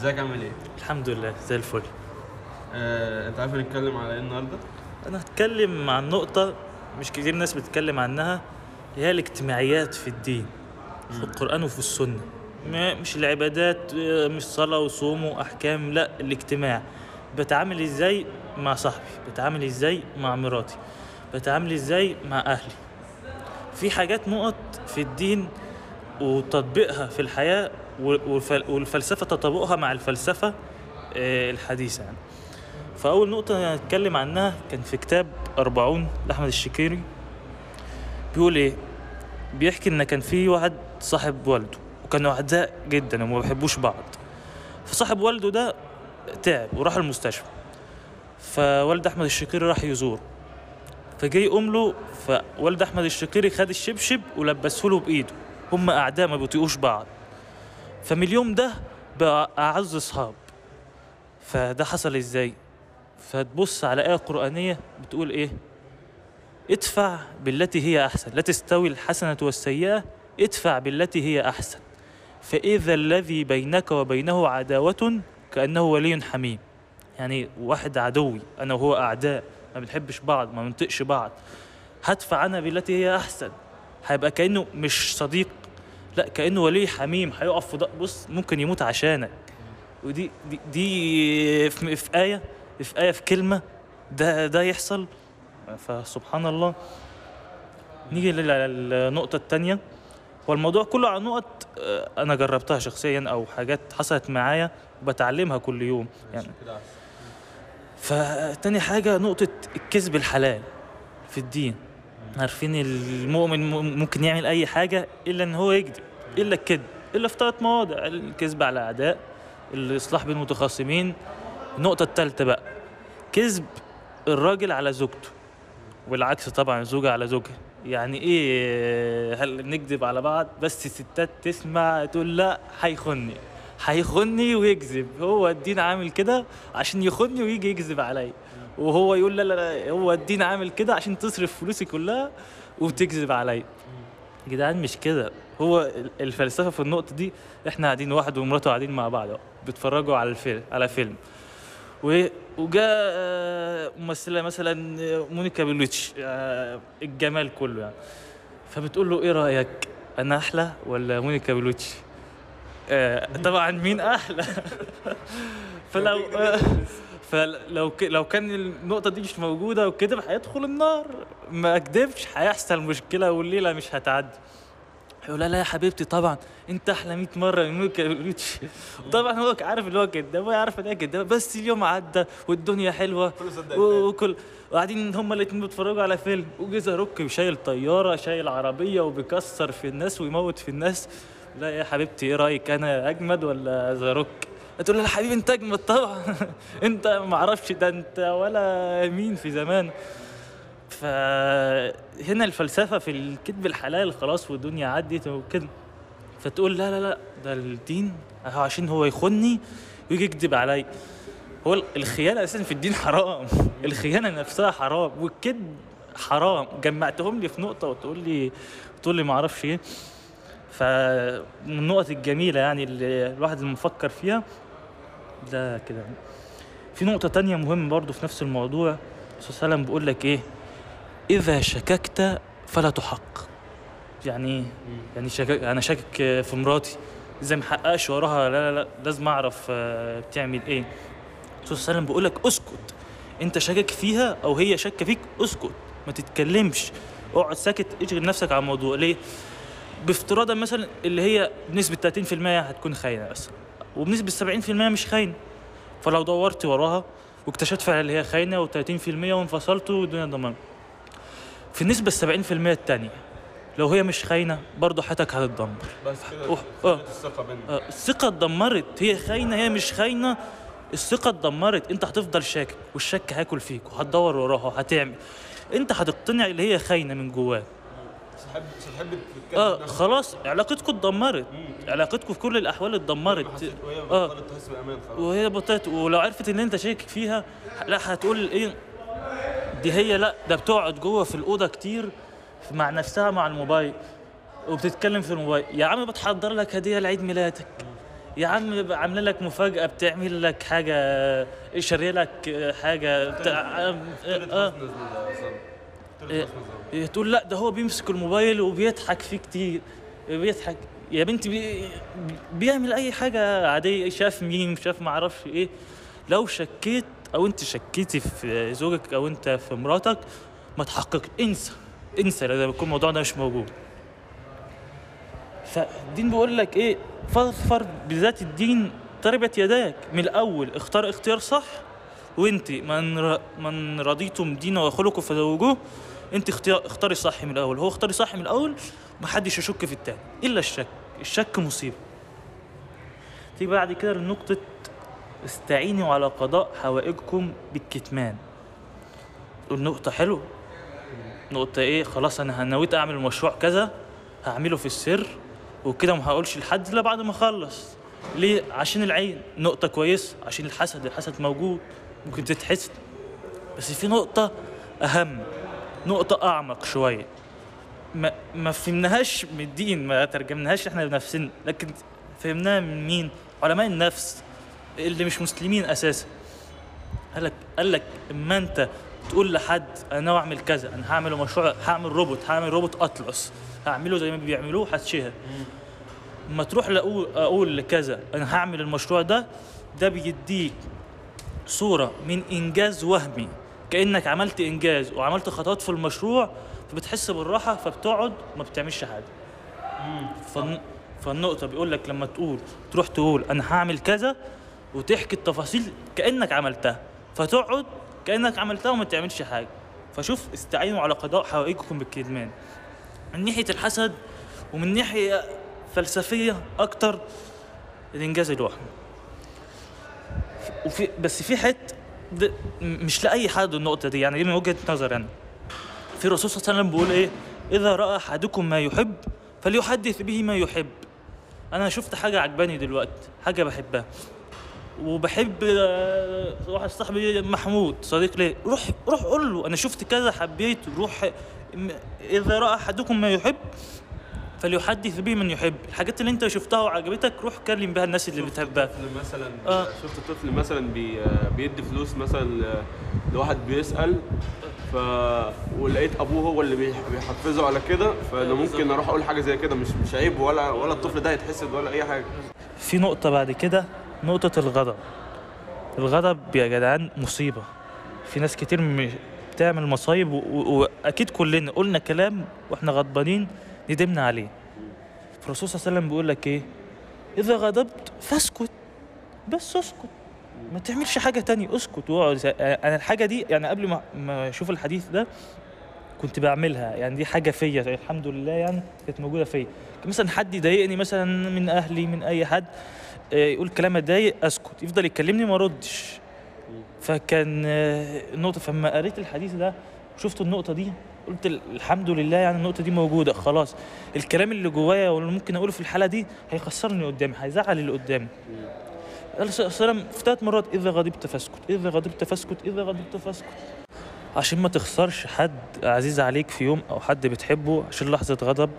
ازيك عامل إيه؟ الحمد لله زي الفل. آه، انت عارف هنتكلم على إيه النهارده؟ أنا هتكلم عن نقطة مش كتير ناس بتتكلم عنها هي الاجتماعيات في الدين في القرآن وفي السنة. ما- مش العبادات آه، مش صلاة وصوم وأحكام لا الاجتماع. بتعامل إزاي مع صاحبي؟ بتعامل إزاي مع مراتي؟ بتعامل إزاي مع أهلي؟ في حاجات نقط في الدين وتطبيقها في الحياة والف- والفلسفة تطابقها مع الفلسفة آه، الحديثة يعني. فأول نقطة هنتكلم عنها كان في كتاب أربعون لأحمد الشكيري. بيقول إيه؟ بيحكي إن كان في واحد صاحب والده وكانوا أعداء جدا وما بيحبوش بعض. فصاحب والده ده تعب وراح المستشفى. فوالد أحمد الشكيري راح يزوره. فجاي يقوم له فوالد أحمد الشكيري خد الشبشب ولبسه له بإيده. هم أعداء ما بيطيقوش بعض. فمن اليوم ده بقى أعز أصحاب. فده حصل إزاي؟ فتبص على آية قرآنية بتقول إيه؟ ادفع بالتي هي أحسن لا تستوي الحسنة والسيئة ادفع بالتي هي أحسن. فإذا الذي بينك وبينه عداوة كأنه ولي حميم. يعني واحد عدوي أنا وهو أعداء ما بنحبش بعض ما بنطقش بعض. هدفع أنا بالتي هي أحسن. هيبقى كأنه مش صديق لا كأنه ولي حميم هيقف في بص ممكن يموت عشانك. ودي دي, دي في, في آية في آية في كلمة ده ده يحصل. فسبحان الله. نيجي لل- للنقطة التانية. هو الموضوع كله عن نقط آه، أنا جربتها شخصيا أو حاجات حصلت معايا وبتعلمها كل يوم. يعني. فتاني حاجة نقطة الكذب الحلال في الدين. عارفين المؤمن ممكن يعمل أي حاجة إلا إن هو يكذب إلا الكذب إلا في ثلاث مواضع الكذب على أعداء الإصلاح بين المتخاصمين. النقطة الثالثة بقى كذب الراجل على زوجته والعكس طبعا الزوجة على زوجها. يعني إيه هل نكذب على بعض؟ بس الستات تسمع تقول لا هيخني هيخني ويكذب. هو الدين عامل كده عشان يخني ويجي يكذب عليا. وهو يقول لا لا هو الدين عامل كده عشان تصرف فلوسي كلها وتكذب عليا. يا جدعان مش كده. هو الفلسفة في النقطة دي إحنا قاعدين واحد ومراته قاعدين مع بعض بيتفرجوا على الفيلم على فيلم. وجاء آه، ممثلة مثلا آه، مونيكا بيلوتش آه، الجمال كله يعني. فبتقول له إيه رأيك أنا أحلى ولا مونيكا بيلوتشي آه، طبعا مين أحلى؟ فلو فلو ك- لو كان النقطة دي مش موجودة وكده هيدخل النار. ما اكدبش هيحصل مشكلة والليلة مش هتعدي. هيقول لا يا حبيبتي طبعا انت أحلى 100 مرة من مونيكا بيلوتشي طبعا هو عارف اللي هو كداب هو عارف إن هي كدابه بس اليوم عدى والدنيا حلوة. وكل وقاعدين هما الاتنين بيتفرجوا على فيلم. و The Rock شايل طيارة شايل عربية وبيكسر في الناس ويموت في الناس. لا يا حبيبتي إيه رأيك أنا أجمد ولا ذا روك؟ تقول له حبيبي انت اجمد طبعا. انت ما أعرفش ده انت ولا مين في زمان. فهنا الفلسفة في الكذب الحلال خلاص والدنيا عدت وكده. فتقول لا لا لا ده الدين. عشان هو يخوني ويجي يكذب عليا هو الخيانة أساسا في الدين حرام. الخيانة نفسها حرام والكذب حرام. جمعتهم لي في نقطة وتقول لي تقول لي ما أعرفش إيه. فمن النقط الجميلة يعني اللي الواحد اللي مفكر فيها ده كده. في نقطة تانية مهمة برضو في نفس الموضوع. الرسول صلى الله عليه وسلم بيقول لك إيه؟ إذا شككت فلا تحق. يعني إيه يعني شكك أنا شاكك في مراتي. إزاي ما حققش وراها لا لا لا لازم أعرف آه، بتعمل إيه. الرسول صلى الله عليه وسلم بيقول لك اسكت. أنت شاكك فيها أو هي شاكة فيك اسكت. ما تتكلمش. اقعد ساكت اشغل نفسك على الموضوع. ليه؟ بافتراضا مثلا اللي هي بنسبة 30% هتكون خاينة بس وبنسبة 70% مش خاينة. فلو دورت وراها واكتشفت فعلا اللي هي خاينة و30% وانفصلتوا والدنيا ضمان في النسبة ال 70% التانية لو هي مش خاينة برضه حياتك هتتدمر. بس كده آه. الثقة بيننا آه، الثقة اتدمرت. هي خاينة هي مش خاينة الثقة اتدمرت. انت هتفضل شاكك والشك هياكل فيك وهتدور وراها وهتعمل. انت هتقتنع اللي هي خاينة من جواك. هتحب تتكلم آه. خلاص علاقتكم اتدمرت. علاقتكم في كل الأحوال اتدمرت. وهي آه. بطلت تحس بالامان خلاص. وهي بطلت. ولو عرفت إن أنت شاكك فيها لا هتقول إيه؟ دي هي لا ده بتقعد جوه في الأوضة كتير مع نفسها مع الموبايل. وبتتكلم في الموبايل. يا عم بتحضر لك هدية لعيد ميلادك. يا عم عاملة لك مفاجأة بتعمل لك حاجة شارية لك حاجة بتاع آه آه. تقول لا ده هو بيمسك الموبايل وبيضحك فيه كتير بيضحك. يا بنتي بي بيعمل أي حاجة عادية شاف مين شاف ما أعرفش إيه. لو شكيت أو أنت شكيتي في زوجك أو أنت في مراتك ما تحقق انسى انسى لما يكون الموضوع ده مش موجود. فالدين بيقول لك إيه فاظفر بذات الدين تربت يداك. من الأول اختار اختيار صح وأنت من ر... من رضيتم دينه وخلقه فزوجوه انت اختاري صح من الأول. هو اختاري صح من الأول محدش يشك في التاني إلا الشك. الشك مصيبة. تيجي بعد كده لنقطة استعينوا على قضاء حوائجكم بالكتمان. النقطة حلو نقطة إيه؟ خلاص أنا نويت أعمل مشروع كذا هعمله في السر وكده ما هقولش لحد إلا بعد ما أخلص. ليه؟ عشان العين. نقطة كويسة. عشان الحسد. الحسد موجود. ممكن تتحسد. بس في نقطة أهم. نقطة أعمق شوية. ما ما فهمناهاش من الدين ما ترجمناهاش إحنا بنفسنا لكن فهمناها من مين؟ علماء النفس اللي مش مسلمين أساسا. قال لك قال لك إما أنت تقول لحد أنا ناوي أعمل كذا أنا هعمل مشروع هعمل روبوت هعمل روبوت أطلس هعمله زي ما بيعملوه هتشهر اما تروح لاقول أقول لكذا أنا هعمل المشروع ده ده بيديك صورة من إنجاز وهمي. كأنك عملت إنجاز وعملت خطوات في المشروع فبتحس بالراحة فبتقعد ما بتعملش حاجة. فالن... فالنقطة بيقول لك لما تقول تروح تقول أنا هعمل كذا وتحكي التفاصيل كأنك عملتها. فتقعد كأنك عملتها وما تعملش حاجة. فشوف استعينوا على قضاء حوائجكم بالكتمان من ناحية الحسد ومن ناحية فلسفية أكتر الإنجاز الوهمي وفي بس في حتة مش لأي حد النقطة دي يعني دي من وجهة نظر أنا. في الرسول صلى الله عليه وسلم بيقول إيه؟ إذا رأى أحدكم ما يحب فليحدث به ما يحب. أنا شفت حاجة عجباني دلوقتي حاجة بحبها. وبحب آه، واحد صاحبي محمود صديق لي روح روح قول له أنا شفت كذا حبيته روح إذا رأى أحدكم ما يحب فليحدث به من يحب. الحاجات اللي انت شفتها وعجبتك روح كلم بها الناس اللي بتحبها. مثلا آه. شفت طفل مثلا بي بيدي فلوس مثلا لواحد بيسأل ف ولقيت أبوه هو اللي بيح- بيحفزه على كده فأنا ممكن أروح أقول حاجة زي كده. مش مش عيب ولا ولا الطفل ده هيتحسد ولا أي حاجة. في نقطة بعد كده نقطة الغضب. الغضب يا جدعان مصيبة. في ناس كتير بتعمل مصايب و- و- وأكيد كلنا قلنا كلام وإحنا غضبانين. ندمنا عليه. الرسول صلى الله عليه وسلم بيقول لك إيه؟ إذا غضبت فاسكت بس اسكت ما تعملش حاجة تانية اسكت واقعد. أنا الحاجة دي يعني قبل ما أشوف الحديث ده كنت بعملها. يعني دي حاجة فيا الحمد لله يعني كانت موجودة فيا. مثلا حد يضايقني مثلا من أهلي من أي حد آه، يقول كلام اتضايق أسكت. يفضل يكلمني ما أردش. فكان آه، النقطه فلما قريت الحديث ده شفت النقطة دي؟ قلت ال- الحمد لله يعني النقطة دي موجودة خلاص. الكلام اللي جوايا واللي ممكن أقوله في الحالة دي هيخسرني قدامي هيزعل اللي قدامي قال صلى الله عليه وسلم في ثلاث مرات إذا غضبت فاسكت إذا غضبت فاسكت إذا غضبت فاسكت. عشان ما تخسرش حد عزيز عليك في يوم أو حد بتحبه عشان لحظة غضب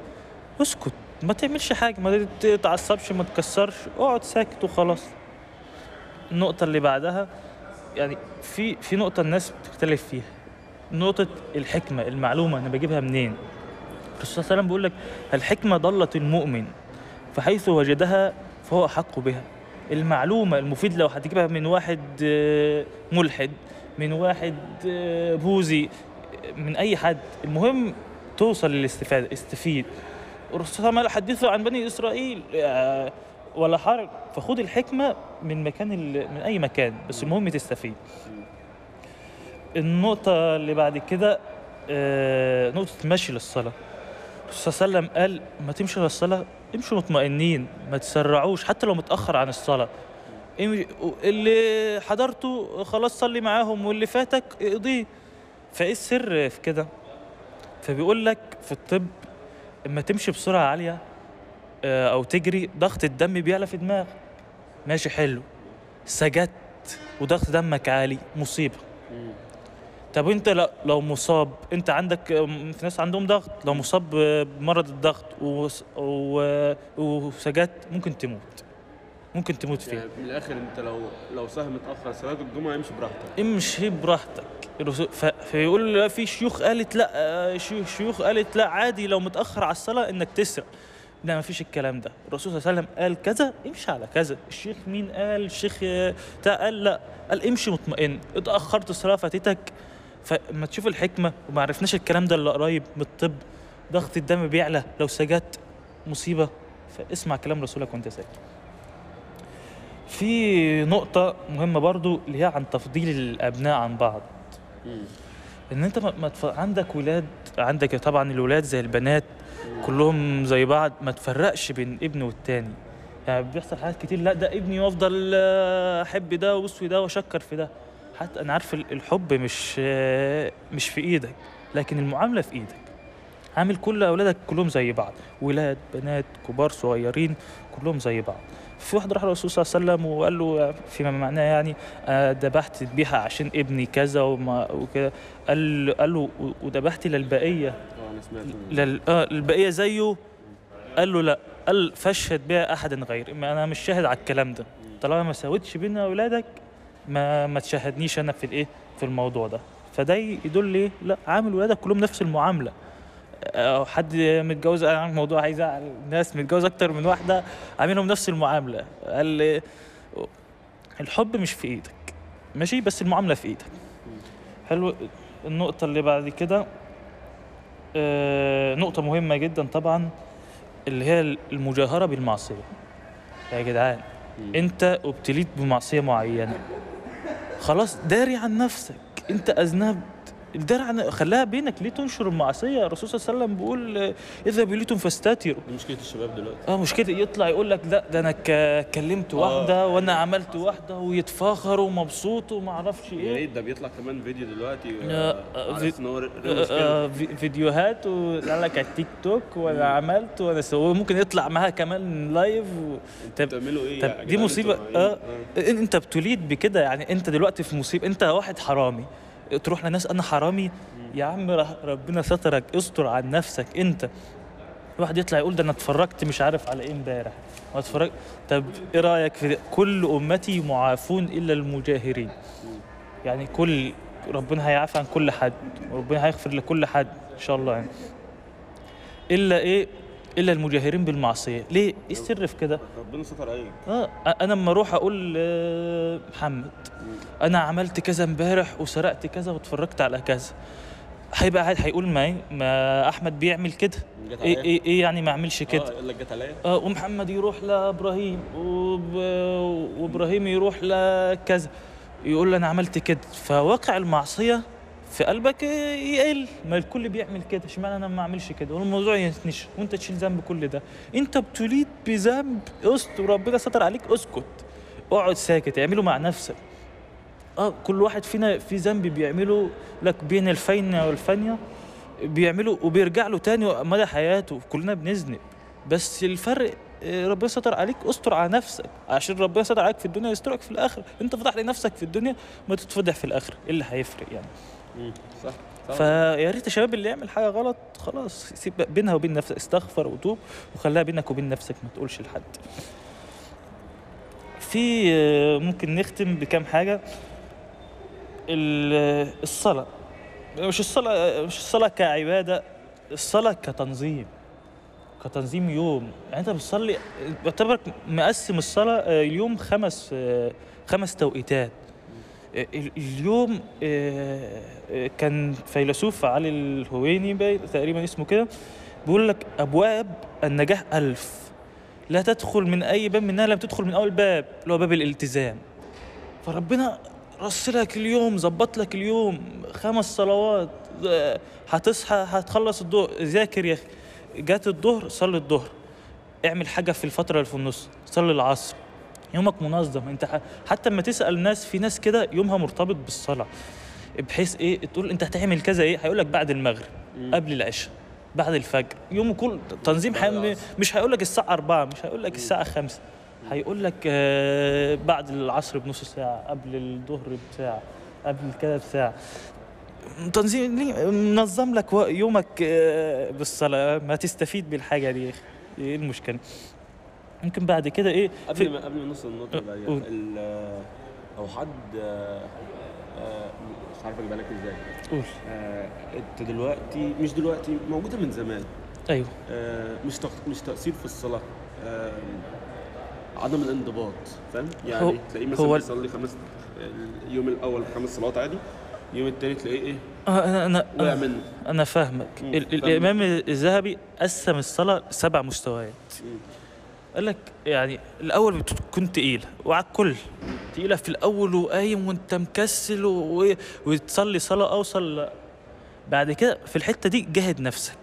اسكت. ما تعملش حاجة ما تتعصبش ما تكسرش اقعد ساكت وخلاص. النقطة اللي بعدها يعني في في نقطة الناس بتختلف فيها. نقطة الحكمة المعلومة أنا بجيبها منين؟ الرسول صلى الله عليه وسلم بيقول لك الحكمة ضله المؤمن فحيث وجدها فهو احق بها. المعلومة المفيد لو هتجيبها من واحد آه، ملحد من واحد آه، بوذي من أي حد المهم توصل للاستفادة استفيد. الرسول صلى الله عليه وسلم حدثوا عن بني إسرائيل آه، ولا حرج. فخد الحكمة من مكان من أي مكان بس المهم تستفيد. النقطة اللي بعد كده آه، نقطة المشي للصلاة. الرسول صلى الله عليه وسلم قال ما تمشي للصلاه امشوا مطمئنين ما تسرعوش حتى لو متأخر عن الصلاة. امشي- اللي حضرته خلاص صلي معاهم واللي فاتك اقضيه. فإيه السر في كده؟ فبيقول لك في الطب اما تمشي بسرعة عالية آه، أو تجري ضغط الدم بيعلى في دماغك. ماشي حلو. سجدت وضغط دمك عالي مصيبة. طب انت لو مصاب انت عندك في ناس عندهم ضغط. لو مصاب آه، بمرض الضغط وسجدت ممكن تموت. ممكن تموت فيها. يعني من الآخر انت لو لو سهم اتاخر صلاة الجمعة يمشي براحتك. امشي براحتك. فيقول لا في شيوخ قالت لا آه، شيوخ قالت لا عادي لو متأخر على الصلاة انك تسرق. لا ما فيش الكلام ده. الرسول صلى الله عليه وسلم قال كذا امشي على كذا. الشيخ مين قال؟ الشيخ آه، بتاع قال لا. قال امشي مطمئن. اتأخرت الصلاة فاتتك. فما تشوف الحكمة وما عرفناش الكلام ده إلا قريب من الطب ضغط الدم بيعلى لو سجدت مصيبة فاسمع كلام رسولك وأنت ساكت. في نقطة مهمة برضو اللي هي عن تفضيل الأبناء عن بعض. إن أنت ما تف... عندك ولاد عندك طبعا الولاد زي البنات كلهم زي بعض ما تفرقش بين ابن والتاني. يعني بيحصل حاجات كتير لا ده ابني وأفضل آه، أحب ده وابص في ده وأشكر في ده. حتى أنا عارف ال- الحب مش مش في إيدك لكن المعاملة في إيدك. عامل كل أولادك كلهم زي بعض ولاد بنات كبار صغيرين كلهم زي بعض. في واحد راح للرسول صلى الله عليه وسلم وقال له فيما معناه يعني آه، ذبحت ذبيحه عشان ابني كذا وكده. قال قال له وذبحت للبقية. لل... آه البقية زيه؟ قال له لا. قال فاشهد بها أحدا غير أنا مش شاهد على الكلام ده. طالما ما ساوتش بين أولادك ما ما تشاهدنيش أنا في الإيه؟ في الموضوع ده. فده يدل إيه لا عامل ولادك كلهم نفس المعاملة. آه، حد متجوز عن موضوع هيزعل ناس متجوز أكتر من واحدة عاملهم نفس المعاملة. قال الحب مش في إيدك. ماشي؟ بس المعاملة في إيدك. حلو. النقطة اللي بعد كده آه، نقطة مهمة جدا طبعا اللي هي المجاهرة بالمعصية. يا جدعان. أنت ابتليت بمعصية معينة. خلاص داري عن نفسك. انت اذنبت عن خلاها بينك. ليه تنشر المعصية؟ الرسول صلى الله عليه وسلم بيقول آه، اذا بليتم فاستتروا دي مشكلة الشباب دلوقتي. آه مشكلة يطلع يقول لك لا ده أنا كلمت واحدة وأنا عملت واحدة ويتفاخر ومبسوط وما أعرفش يا إيه ريت ده بيطلع كمان فيديو دلوقتي آه، آه، آه، آه، في- فيديوهات وقال لك على التيك توك وأنا عملت وأنا سويت. ممكن يطلع معاها كمان live و... طب بتعملوا إيه طب يا دي مصيبة. أنتوا؟ آه أنت ابتليت بكده يعني أنت دلوقتي في مصيبة. أنت واحد حرامي. تروح لناس أنا حرامي؟ يا عم ربنا سترك استر عن نفسك انت. واحد يطلع يقول ده أنا اتفرجت مش عارف على إيه امبارح. واتفرج طب إيه رأيك في؟ كل أمتي معافون إلا المجاهرين؟ يعني كل ربنا هيعفى عن كل حد وربنا هيغفر لكل حد إن شاء الله يعني. إلا إيه؟ إلا المجاهرين بالمعصية. ليه؟ إيه السر في كده؟ ربنا ستر عليك. آه أنا لما أروح أقول آه، محمد أنا عملت كذا امبارح وسرقت كذا واتفرجت على كذا. هيبقى قاعد هيقول ما ما أحمد بيعمل كده؟ جت إيه إيه, إيه يعني ما اعملش كده آه يقول لك جت عليا؟ آه ومحمد يروح لإبراهيم وب... وإبراهيم يروح لكذا. يقول أنا عملت كده. فواقع المعصية في قلبك يقل. ما الكل بيعمل كده اشمعنى أنا ما أعملش كده؟ والموضوع ينتشر وأنت تشيل ذنب كل ده. أنت ابتليت بذنب أسكت وربنا ستر عليك أسكت. اقعد ساكت اعمله مع نفسك. آه كل واحد فينا في ذنب بيعمله لك بين الفينة والفانية بيعمله وبيرجع له تاني مدى حياته. كلنا بنذنب. بس الفرق آه، ربنا ستر عليك استر على نفسك. عشان ربنا ستر عليك في الدنيا يسترك في الآخرة. أنت فضحت نفسك في الدنيا ما تتفضح في الآخرة. إيه اللي هيفرق يعني. صح. فيا ريت يا شباب اللي يعمل حاجة غلط خلاص سيب بينها وبين نفسك استغفر وتوب وخليها بينك وبين نفسك ما تقولش لحد. في ممكن نختم بكام حاجة؟ ال- الصلاة. مش الصلاة مش الصلاة كعبادة الصلاة كتنظيم. كتنظيم يوم. يعني انت بتصلي بعتبرك مقسم الصلاة آه، اليوم خمس آه، خمس توقيتات. اليوم آه، آه، كان فيلسوف علي الهويني تقريبا اسمه كده بيقول لك أبواب النجاح ألف. لا تدخل من أي باب منها لم تدخل من أول باب اللي هو باب الالتزام. فربنا رسلك اليوم ظبط لك اليوم خمس صلوات آه، هتصحى هتخلص الظهر. ذاكر يا أخي جات الظهر صلي الظهر. اعمل حاجة في الفترة اللي في النص صلي العصر. يومك منظم. انت حتى لما تسأل ناس في ناس كده يومها مرتبط بالصلاة بحيث إيه تقول انت هتعمل كذا إيه هيقول لك بعد المغرب مم. قبل العشاء بعد الفجر. يومه كله تنظيم حي... مش هيقول لك الساعة 4 مش هيقول لك الساعة 5 هيقول لك آه بعد العصر بنص ساعة قبل الظهر بساعة قبل كده بساعة. تنظيم؟ منظم لك يومك آه، بالصلاة. ما تستفيد بالحاجة دي يا أخي. إيه المشكلة؟ ممكن بعد كده إيه قبل ما قبل ما نوصل للنقطة أه، دي أو حد آه، آه، مش عارف اجيبها لك إزاي. قول. أنت دلوقتي مش دلوقتي موجودة من زمان. أيوه. مش تق- مش تقصير في الصلاة. عدم الانضباط فاهم؟ يعني تلاقيه مثلا هو- بيصلي خمس اليوم الأول خمس صلوات عادي اليوم الثاني تلاقيه إيه؟ أنا أنا أنا, أنا فاهمك. الإمام الذهبي قسم الصلاة سبع مستويات. قال لك يعني الأول بتكون تقيله وعلى الكل. تقيلة في الأول وقايم وأنت مكسل و... وتصلي صلاة اوصل. بعد كده في الحتة دي جاهد نفسك.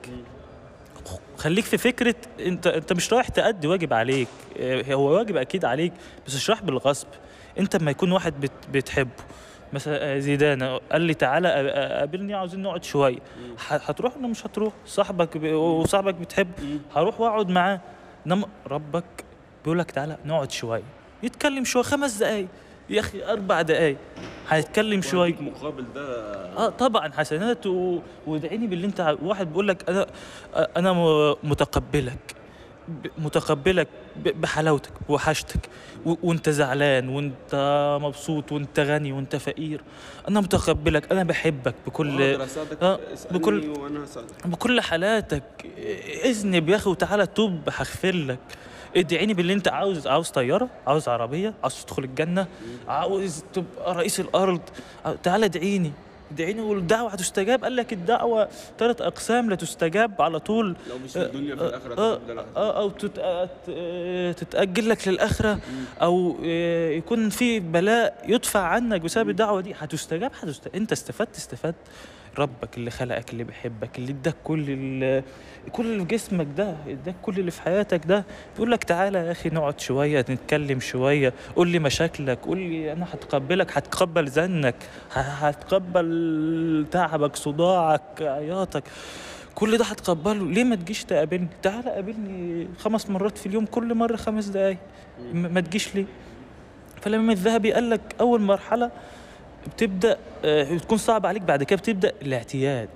خليك في فكرة أنت أنت مش رايح تأدي واجب عليك. آه، هو واجب أكيد عليك بس مش رايح بالغصب. أنت لما يكون واحد بت... بتحبه مثلا آه، زيدان قال لي تعالى آه، قابلني عاوزين نقعد شوية. هتروح ولا مش هتروح؟ صاحبك ب... وصاحبك بتحب. هروح واقعد معاه. انما ربك بيقول لك تعالى نقعد شوية يتكلم شوية خمس دقايق. يا أخي أربع دقايق. هيتكلم شوية مقابل ده. آه طبعا حسنات و... وادعيني باللي أنت واحد بيقول لك أنا أنا متقبلك. متقبلك بحلاوتك بوحشتك. وانت زعلان وانت مبسوط وانت غني وانت فقير. أنا متقبلك أنا بحبك بكل آه، اسالني بكل- بكل حالاتك. اذنب يا أخي وتعالى توب هغفر لك ادعيني باللي انت عاوز. عاوز طيارة؟ عاوز عربية؟ عاوز تدخل الجنة؟ عاوز تبقى رئيس الأرض؟ تعالى ادعيني. ادعيني والدعوه هتستجاب؟ قال لك الدعوة ثلاث أقسام لا تستجاب على طول. لو مش في الدنيا في الآخرة آه ده آه أو تت- آه، تتأجل لك للآخرة. أو آه، يكون في بلاء يدفع عنك بسبب الدعوة دي. هتستجاب؟ هتستجاب أنت استفدت استفدت. ربك اللي خلقك اللي بيحبك اللي اداك كل كل اللي في جسمك ده اداك كل اللي في حياتك ده. بيقول لك تعالى يا أخي نقعد شوية نتكلم شوية قول لي مشاكلك قول لي أنا هتقبلك هتقبل زنك هتقبل تعبك صداعك عياطك. كل ده هتقبله. ليه ما تجيش تقابلني؟ تعالى قابلني خمس مرات في اليوم كل مرة خمس دقايق. ما تجيش ليه؟ فالامام الذهبي قال لك أول مرحلة بتبدأ آه، بتكون صعب عليك بعد كده بتبدأ الاعتياد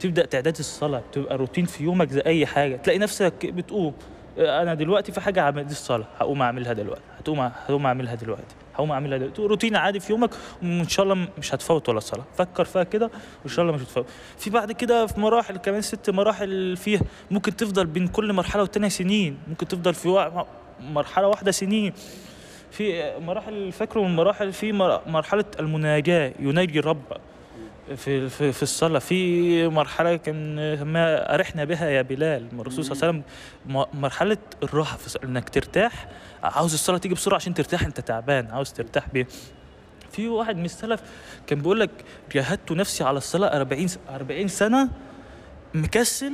تبدأ تعداد الصلاة بتبقى روتين في يومك زي أي حاجة. تلاقي نفسك بتقوم آه، أنا دلوقتي في حاجة اعمل دي الصلاة هقوم أعملها دلوقتي هتقوم هقوم أعملها دلوقتي هقوم أعملها دلوقتي. روتين عادي في يومك وإن شاء الله مش هتفوت ولا صلاة. فكر فيها كده وإن شاء الله مش هتفوت. في بعد كده في مراحل كمان ست مراحل فيها ممكن تفضل بين كل مرحلة والتانية سنين. ممكن تفضل في مرحلة واحدة سنين. في مراحل فاكره من مراحل في مر- مرحلة المناجاة يناجي رب في في في الصلاة. في مرحلة كان ما أرحنا بها يا بلال الرسول صلى الله عليه وسلم. مرحلة الراحه في إنك ترتاح. عاوز الصلاة تيجي بسرعة عشان ترتاح أنت تعبان عاوز ترتاح بيه. في واحد من السلف كان بيقول لك جاهدت نفسي على الصلاة 40 س- 40 سنة مكسل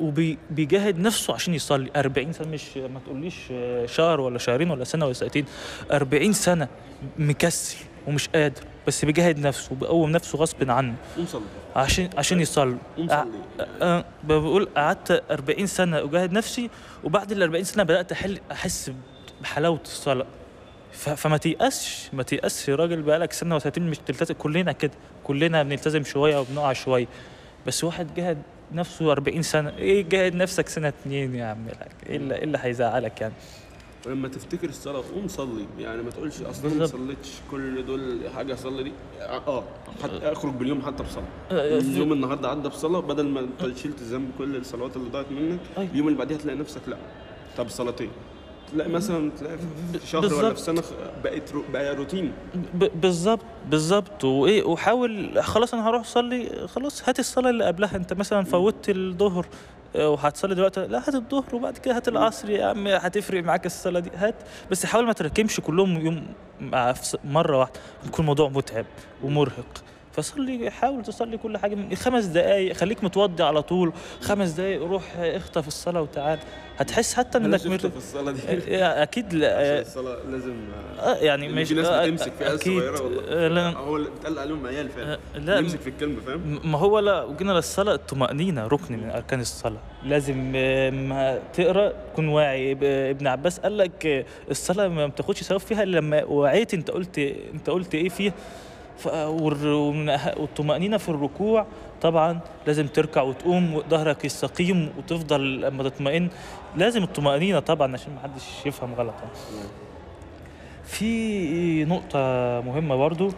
وبيجاهد نفسه عشان يصلي. 40 سنة مش ما تقوليش آه، شهر ولا شهرين ولا سنة ولا سنتين 40 سنة مكسل ومش قادر بس بيجاهد نفسه وبيقوم نفسه غصب عنه. عشان عشان يصلي. أه بقول قعدت 40 سنة أجاهد نفسي وبعد ال 40 سنة بدأت احل أحس بحلاوة الصلاة. فما تيأسش ما تيأسش يا راجل بقالك سنة وسنتين مش تلتزم كلنا كده كلنا بنلتزم شوية وبنقع شوية. بس واحد جاهد نفسه 40 سنة. إيه جاهد نفسك سنة اتنين يا عم؟ إيه اللي إيه اللي هيزعلك يعني؟ ولما تفتكر الصلاة قوم صلي. يعني ما تقولش أصلا ما. صليتش كل دول حاجة أصلي دي. آه حتى أخرج باليوم حتى بصلاة. آه، اليوم النهارده عدى بصلاة بدل ما شلت ذنب كل الصلوات اللي ضاعت منك أيوة. اليوم اللي بعديها تلاقي نفسك لا. طب صلاتين. تلاقي مثلا تلاقي في شهر ولا. في سنة بقت رو- بقى روتين. بالظبط بالظبط وإيه وحاول خلاص أنا هروح أصلي خلاص هات الصلاة اللي قبلها. أنت مثلا فوتت الظهر آه، وهتصلي دلوقتي. لا هات الظهر وبعد كده هات العصر. يا عم هتفرق معاك الصلاة دي. هات. بس حاول ما تركمش كلهم يوم مرة واحدة. يكون الموضوع متعب ومرهق. فصلي حاول تصلي كل حاجة من خمس دقائق خليك متوضي على طول. خمس دقائق روح اخطف الصلاة وتعال. هتحس حتى إنك مر... في الصلاة دي. أكيد لا الصلاة لازم آه، يعني مش في ناس آه، بتمسك في عيال صغيرة والله. آه، لا. هو بيتقال عليهم عيال فعلا. آه، لا. يمسك في الكلمة فاهم؟ ما هو لا وجينا للصلاة الطمأنينة ركن من أركان الصلاة. لازم ما تقرأ تكون واعي. ابن عباس قال لك الصلاة ما بتاخدش ثواب فيها إلا لما وعيت أنت قلت أنت قلت إيه فيها؟ أه- والطمأنينة في الركوع طبعا لازم تركع وتقوم وظهرك يستقيم وتفضل لما تطمئن. لازم الطمأنينة طبعا عشان محدش يفهم غلط. في نقطة مهمة برضو.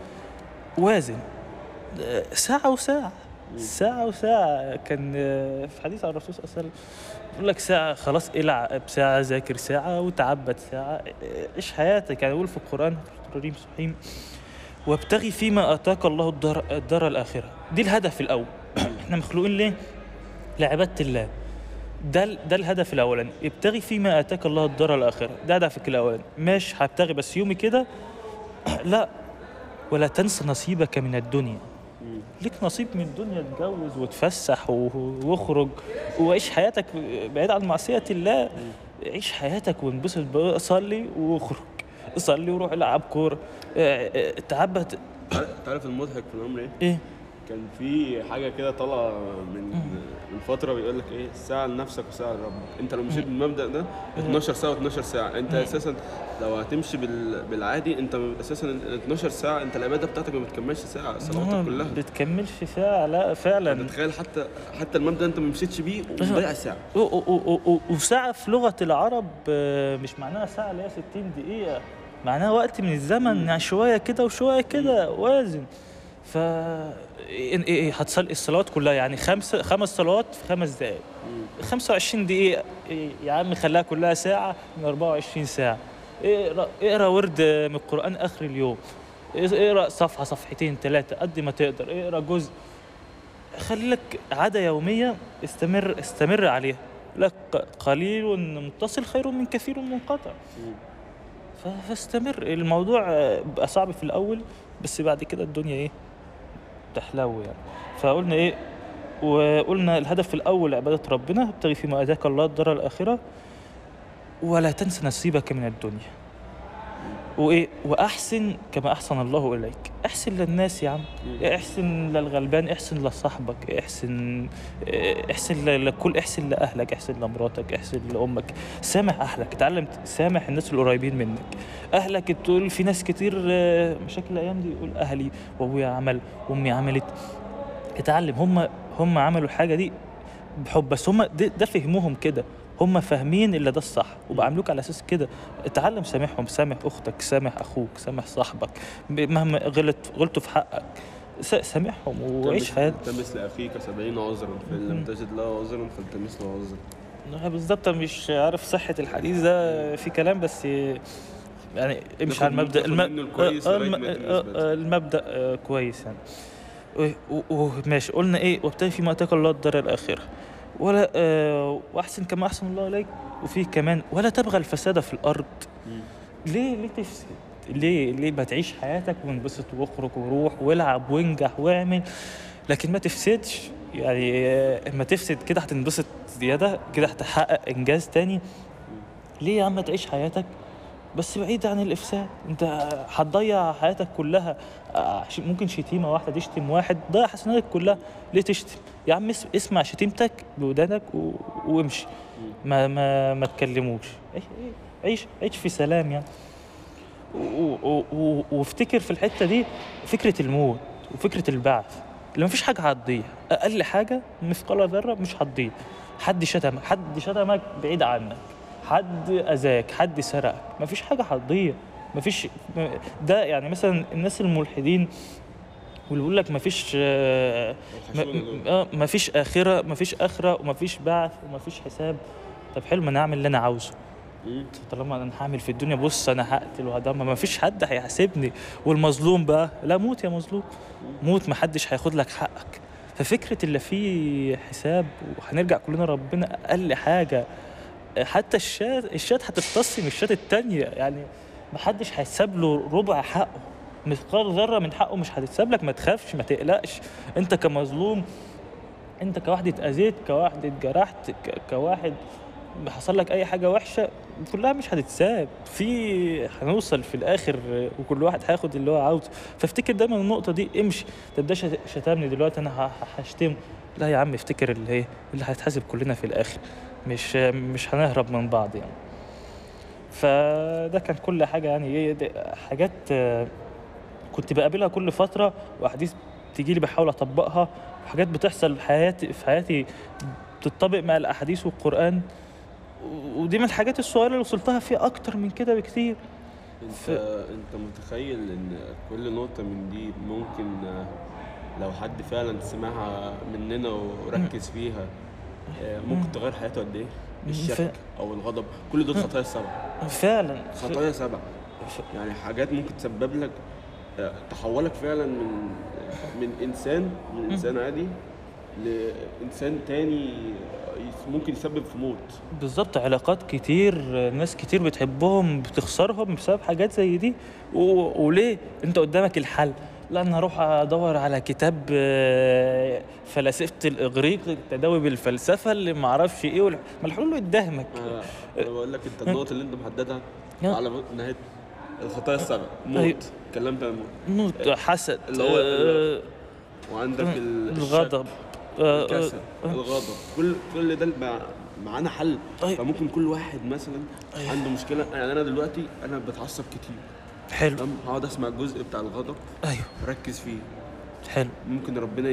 وازن. ساعة وساعة. ساعة وساعة. كان في حديث عن الرسول صلى الله عليه وسلم يقول لك ساعة خلاص العب ساعة ذاكر ساعة وتعبد ساعة. عيش حياتك؟ يعني يقول في القرآن في الكريم صحيح وابتغي فيما آتاك الله الدار, الدار الآخرة. دي الهدف الأول. إحنا مخلوقين ليه؟ لعبادة الله. ده ده الهدف الأولاني. ابتغي فيما آتاك الله الدار الآخرة. ده هدفك الأولاني. مش هبتغي بس يومي كده. لا. ولا تنسى نصيبك من الدنيا. ليك نصيب من الدنيا. اتجوز وتفسح واخرج. وعيش حياتك بعيد عن معصية الله. عيش حياتك وانبسط بقى، صلي واخرج. صلي وروح العب كورة. آه، آه، تعبد تعرف المضحك في الأمر إيه؟ إيه؟ كان في حاجة كده طالعة من من فترة بيقول لك إيه؟ ساعة لنفسك وساعة لربك. أنت لو مشيت بالمبدأ ده 12 ساعة و12 ساعة. أنت أساسا لو هتمشي بال... بالعادي أنت أساسا ال 12 ساعة أنت العبادة بتاعتك ما بتكملش ساعة ما صلواتك كلها. بتكملش ساعة لا فعلا. تخيل حتى حتى المبدأ أنت ما مشيتش بيه وضيع ساعة. و- و- و- و- وساعة في لغة العرب آه، مش معناها ساعة اللي هي 60 دقيقة. معناها وقت من الزمن يعني شوية كده وشوية كده وازن. ف إيه إيه هتصلي الصلوات كلها يعني خمس خمس صلوات في خمس دقائق 25 دقيقة إيه يا عم خليها كلها ساعة من 24 ساعة. اقرأ اقرأ ورد من القرآن آخر اليوم. اقرأ صفحة صفحتين ثلاثة قد ما تقدر. اقرأ جزء. خلي لك عادة يومية استمر استمر عليها. لك قليل متصل خير من كثير منقطع. فاستمر. الموضوع آه، بقى صعب في الأول بس بعد كده الدنيا إيه تحلو يعني. فقلنا إيه وقلنا الهدف الأول عبادة ربنا ابتغي فيما آتاك الله الدار الآخرة ولا تنس نصيبك من الدنيا. وإيه؟ وأحسن كما أحسن الله إليك. أحسن للناس يا عم. أحسن للغلبان أحسن لصاحبك أحسن أحسن ل- لكل أحسن لأهلك أحسن لمراتك أحسن لأمك. سامح أهلك اتعلم تسامح الناس القريبين منك. أهلك تقول في ناس كتير آه، مشاكل الأيام دي يقول أهلي وأبويا عمل وأمي عملت. اتعلم هم هم عملوا الحاجة دي بحب بس هم ده, ده فهمهم كده. هم فاهمين اللي ده الصح. وبعملوك على أساس كده. اتعلم سامحهم. سامح أختك سامح أخوك سامح صاحبك. مهما غلط غلطوا في حقك. سامحهم وعيش حياتك التمس لأخيك سبعين عذرا فان لم تجد له عذرا فالتمس له عذرا. بالظبط. مش عارف صحة الحديث ده في كلام بس يعني امشي على الكويس آه، لغاية الم- آه،. آه، آه، كويس يعني. وماشي. قلنا إيه؟ وابتغي فيما اتاك الله الدار الآخرة. ولا آه واحسن كما أحسن الله إليك. وفي كمان ولا تبغى الفساد في الأرض. ليه ليه تفسد؟ ليه ليه ما تعيش حياتك وانبسط وأخرج وروح والعب وانجح واعمل؟ لكن ما تفسدش. يعني آه، اما تفسد كده هتنبسط زيادة كده هتحقق إنجاز تاني. ليه يا عم تعيش حياتك؟ بس بعيد عن الإفساد. انت هتضيع حياتك كلها. آه، ممكن شتيمة واحدة تشتم واحد. ضيع حسناتك كلها. ليه تشتم؟ يا عم اس- اسمع شتيمتك بودانك و... وامشي. ما ما ما تكلموش. عيش عيش في سلام يعني. و- و- و- وافتكر في الحتة دي فكرة الموت وفكرة البعث. اللي مفيش حاجة هتضيع. أقل حاجة مثقال ذرة مش هتضيع. حد شتمك حد شتمك بعيد عنك. حد أذاك حد سرقك. مفيش حاجة هتضيع. مفيش ده يعني مثلا الناس الملحدين واللي بيقول لك مفيش آه، آه، مفيش آخرة مفيش آخرة ومفيش بعث ومفيش حساب. طب حلو ما أنا أعمل اللي أنا عاوزه. طالما أنا هعمل في الدنيا بص أنا هقتل وهدمر. ما فيش حد هيحاسبني. والمظلوم بقى لا موت يا مظلوم. موت ما حدش هياخد لك حقك. ففكرة اللي فيه حساب وهنرجع كلنا ربنا أقل حاجة حتى الشات الشات هتتصل من الشات التانية. يعني ما حدش هيتساب له ربع حقه. مثقال ذرة من حقه مش هتتساب لك. ما تخافش ما تقلقش. انت كمظلوم انت كواحد اتاذيت كواحد اتجرحت كواحد حصل لك أي حاجة وحشة كلها مش هتتساب. في هنوصل في الآخر وكل واحد هياخد اللي هو عاوزه. فافتكر دايما النقطة دي. امشي. ما تبداش شتمني دلوقتي أنا ه- ه- هشتم لا يا عم افتكر اللي هي اللي هيتحاسب كلنا في الآخر. مش مش هنهرب من بعض يعني. فده كان كل حاجة يعني. دي حاجات آه، كنت بقابلها كل فترة وأحاديث تيجي لي بحاول أطبقها. حاجات بتحصل في حياتي في حياتي بتطبق مع الأحاديث والقرآن. ودي من الحاجات الصغيرة اللي وصلتها فيها أكتر من كده بكتير. أنت ف- أنت متخيل إن كل نقطة من دي ممكن آه، لو حد فعلا سمعها مننا وركز فيها ممكن تغير حياته قد إيه؟ الشك ف- أو الغضب. كل دول خطايا سبع فعلا. خطايا سبع. ف- يعني حاجات ممكن تسبب لك آه، تحولك فعلا من من إنسان من إنسان عادي لإنسان تاني ممكن يسبب في موت. بالظبط. علاقات كتير ناس كتير بتحبهم بتخسرهم بسبب حاجات زي دي. و... وليه؟ أنت قدامك الحل. لا أنا أروح أدور على كتاب آه، فلاسفة الإغريق التداوي بالفلسفة اللي ما أعرفش إيه ما الحلول قدامك. أنا أنا بقول لك أنت النقط اللي أنت محددها آه. على نهاية الخطايا السبع. أيوة. موت اتكلمت عن الموت موت حسد. اللي هو- آه، وعندك الغضب. آه، آه، الكسل. الغضب. كل كل ده مع- معانا حل. طيب. فممكن كل واحد مثلا أيوة. عنده مشكلة. يعني أنا دلوقتي أنا بتعصب كتير. حلو. هقعد أسمع الجزء بتاع الغضب. أيوه. ركز فيه. حلو. ممكن ربنا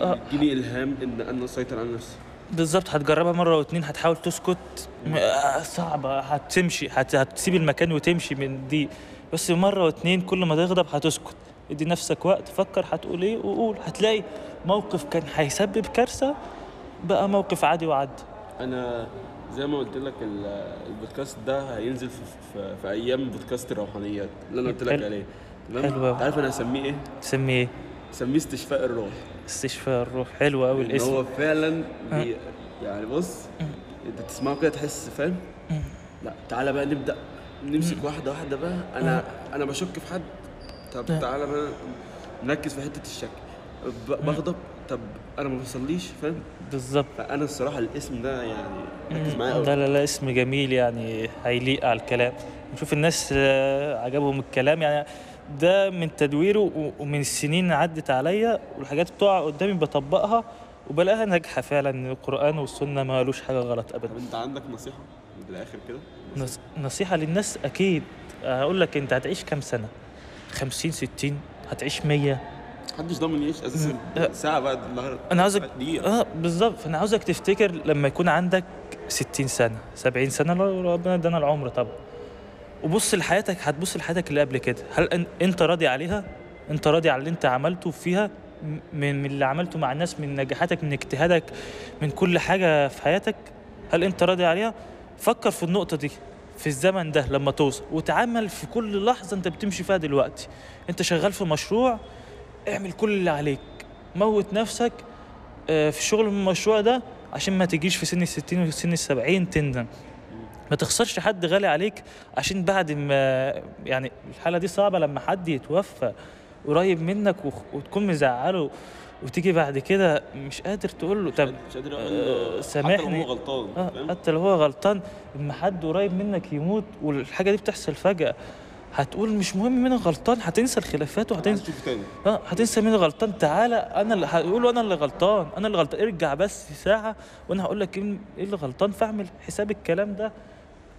آه. يديني إلهام إن أنا أسيطر على نفسي. بالظبط هتجربها مرة واتنين هتحاول تسكت. آه، صعبة هتمشي هت... هتسيب المكان وتمشي من دي. بس مرة واتنين كل ما تغضب هتسكت. ادي نفسك وقت فكر هتقول إيه وقول. هتلاقي موقف كان هيسبب كارثة بقى موقف عادي وعدى أنا زي ما قلت لك ال- البودكاست ده هينزل في, في, في أيام بودكاست الروحانيات اللي أنا قلت لك حلو. عليه. حلو تمام أوي. عارف أنا هسميه إيه؟ تسمي إيه؟ هسميه استشفاء الروح. استشفاء الروح. حلو قوي الاسم. هو فعلا بي يعني بص أنت تسمعه كده تحس فاهم؟ لأ تعالى بقى نبدأ. نمسك واحدة واحدة بقى. أنا أنا بشك في حد. طب تعالى بقى نركز في حتة الشك بغضب طب أنا ما بصليش فاهم؟ بالظبط. فأنا الصراحة الاسم ده يعني ركز معايا قوي لا لا لا اسم جميل يعني هيليق على الكلام. نشوف الناس آه، عجبهم الكلام يعني. ده من تدويره ومن السنين عدت عليا والحاجات بتقع قدامي بطبقها وبلاقيها ناجحة فعلا. إن القرآن والسنة ما قالوش حاجة غلط أبدا. طب أنت عندك نصيحة في الآخر كده؟ نص- نصيحة للناس أكيد. هقول لك أنت هتعيش كام سنة؟ 50 60 هتعيش 100 محدش ضامن يعيش أساسا. ساعة بعد النهارده أنا عاوزك آه بالظبط. فأنا عاوزك تفتكر لما يكون عندك 60 سنة 70 سنة لو ربنا ادانا العمر. طبعا وبص لحياتك هتبص لحياتك اللي قبل كده. هل أنت راضي عليها؟ أنت راضي على اللي أنت عملته فيها؟ من اللي عملته مع الناس من نجاحاتك من اجتهادك من كل حاجة في حياتك؟ هل أنت راضي عليها؟ فكر في النقطة دي في الزمن ده لما توصل. وتعامل في كل لحظة أنت بتمشي فيها دلوقتي. أنت شغال في مشروع اعمل كل اللي عليك موت نفسك آه، في الشغل من المشروع ده عشان ما تجيش في سن الستين وفي سن السبعين تندم ما تخسرش حد غالي عليك عشان بعد ما يعني الحالة دي صعبة لما حد يتوفى قريب منك وتكون مزعله وتيجي بعد كده مش قادر تقول له طب مش قادر أقول آه، حتى سامحني. لو هو غلطان آه؟ حتى لو هو غلطان اما حد قريب منك يموت والحاجة دي بتحصل فجأة هتقول مش مهم مين غلطان هتنسى الخلافات وهتنسى هتشوف تاني. آه هتنسى مين غلطان. تعالى أنا اللي هقولوا أنا اللي غلطان أنا اللي غلطان. ارجع بس ساعة وأنا هقول لك إيه اللي غلطان. فاعمل حساب الكلام ده.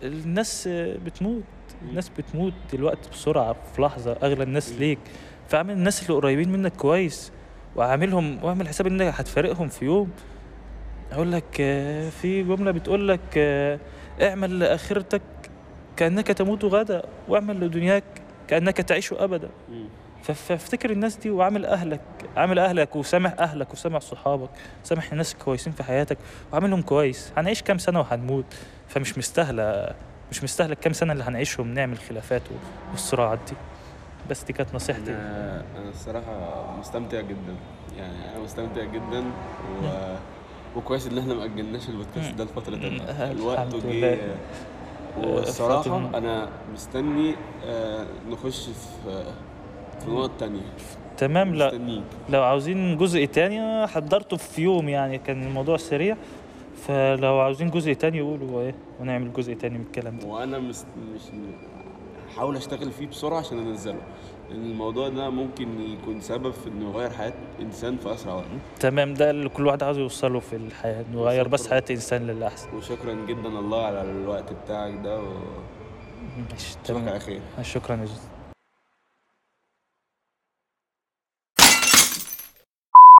الناس بتموت الناس بتموت دلوقتي بسرعة في لحظة أغلى الناس ليك. فاعمل الناس اللي قريبين منك كويس وعاملهم واعمل حساب إنك هتفارقهم في يوم. أقول لك آه، في جملة بتقول لك آه، اعمل لآخرتك كأنك تموت غدا واعمل لدنياك كأنك تعيش. ف- فافتكر الناس دي وعامل أهلك عامل أهلك وسامح أهلك وسامح صحابك سامح الناس الكويسين في حياتك وعاملهم كويس. هنعيش كام سنة وهنموت؟ فمش مستاهلة مش مستاهلة الكام سنة اللي هنعيشهم نعمل خلافات والصراعات دي. بس دي كانت نصيحتي. أنا أنا الصراحة مستمتع جدا. يعني أنا مستمتع جدا و... وكويس إن إحنا ما أجلناش البودكاست ده لفترة الوقت لله. والصراحه أنا مستني آه، نخش في في نقط تانية. تمام لا مستنيك. لو عاوزين جزء تاني حضرته في يوم يعني كان الموضوع سريع. فلو عاوزين جزء تاني قولوا إيه ونعمل جزء تاني من الكلام ده. وأنا مس... مش هحاول أشتغل فيه بسرعة عشان أنزله. لأن الموضوع ده ممكن يكون سبب في إنه يغير حياة إنسان في أسرع وقت. تمام ده اللي كل واحد عاوز يوصله في الحياة نغير بس شكراً. حياة الانسان للأحسن. وشكرا جدا الله على الوقت بتاعك ده و... ماشي تمام. على خير. شكرا يا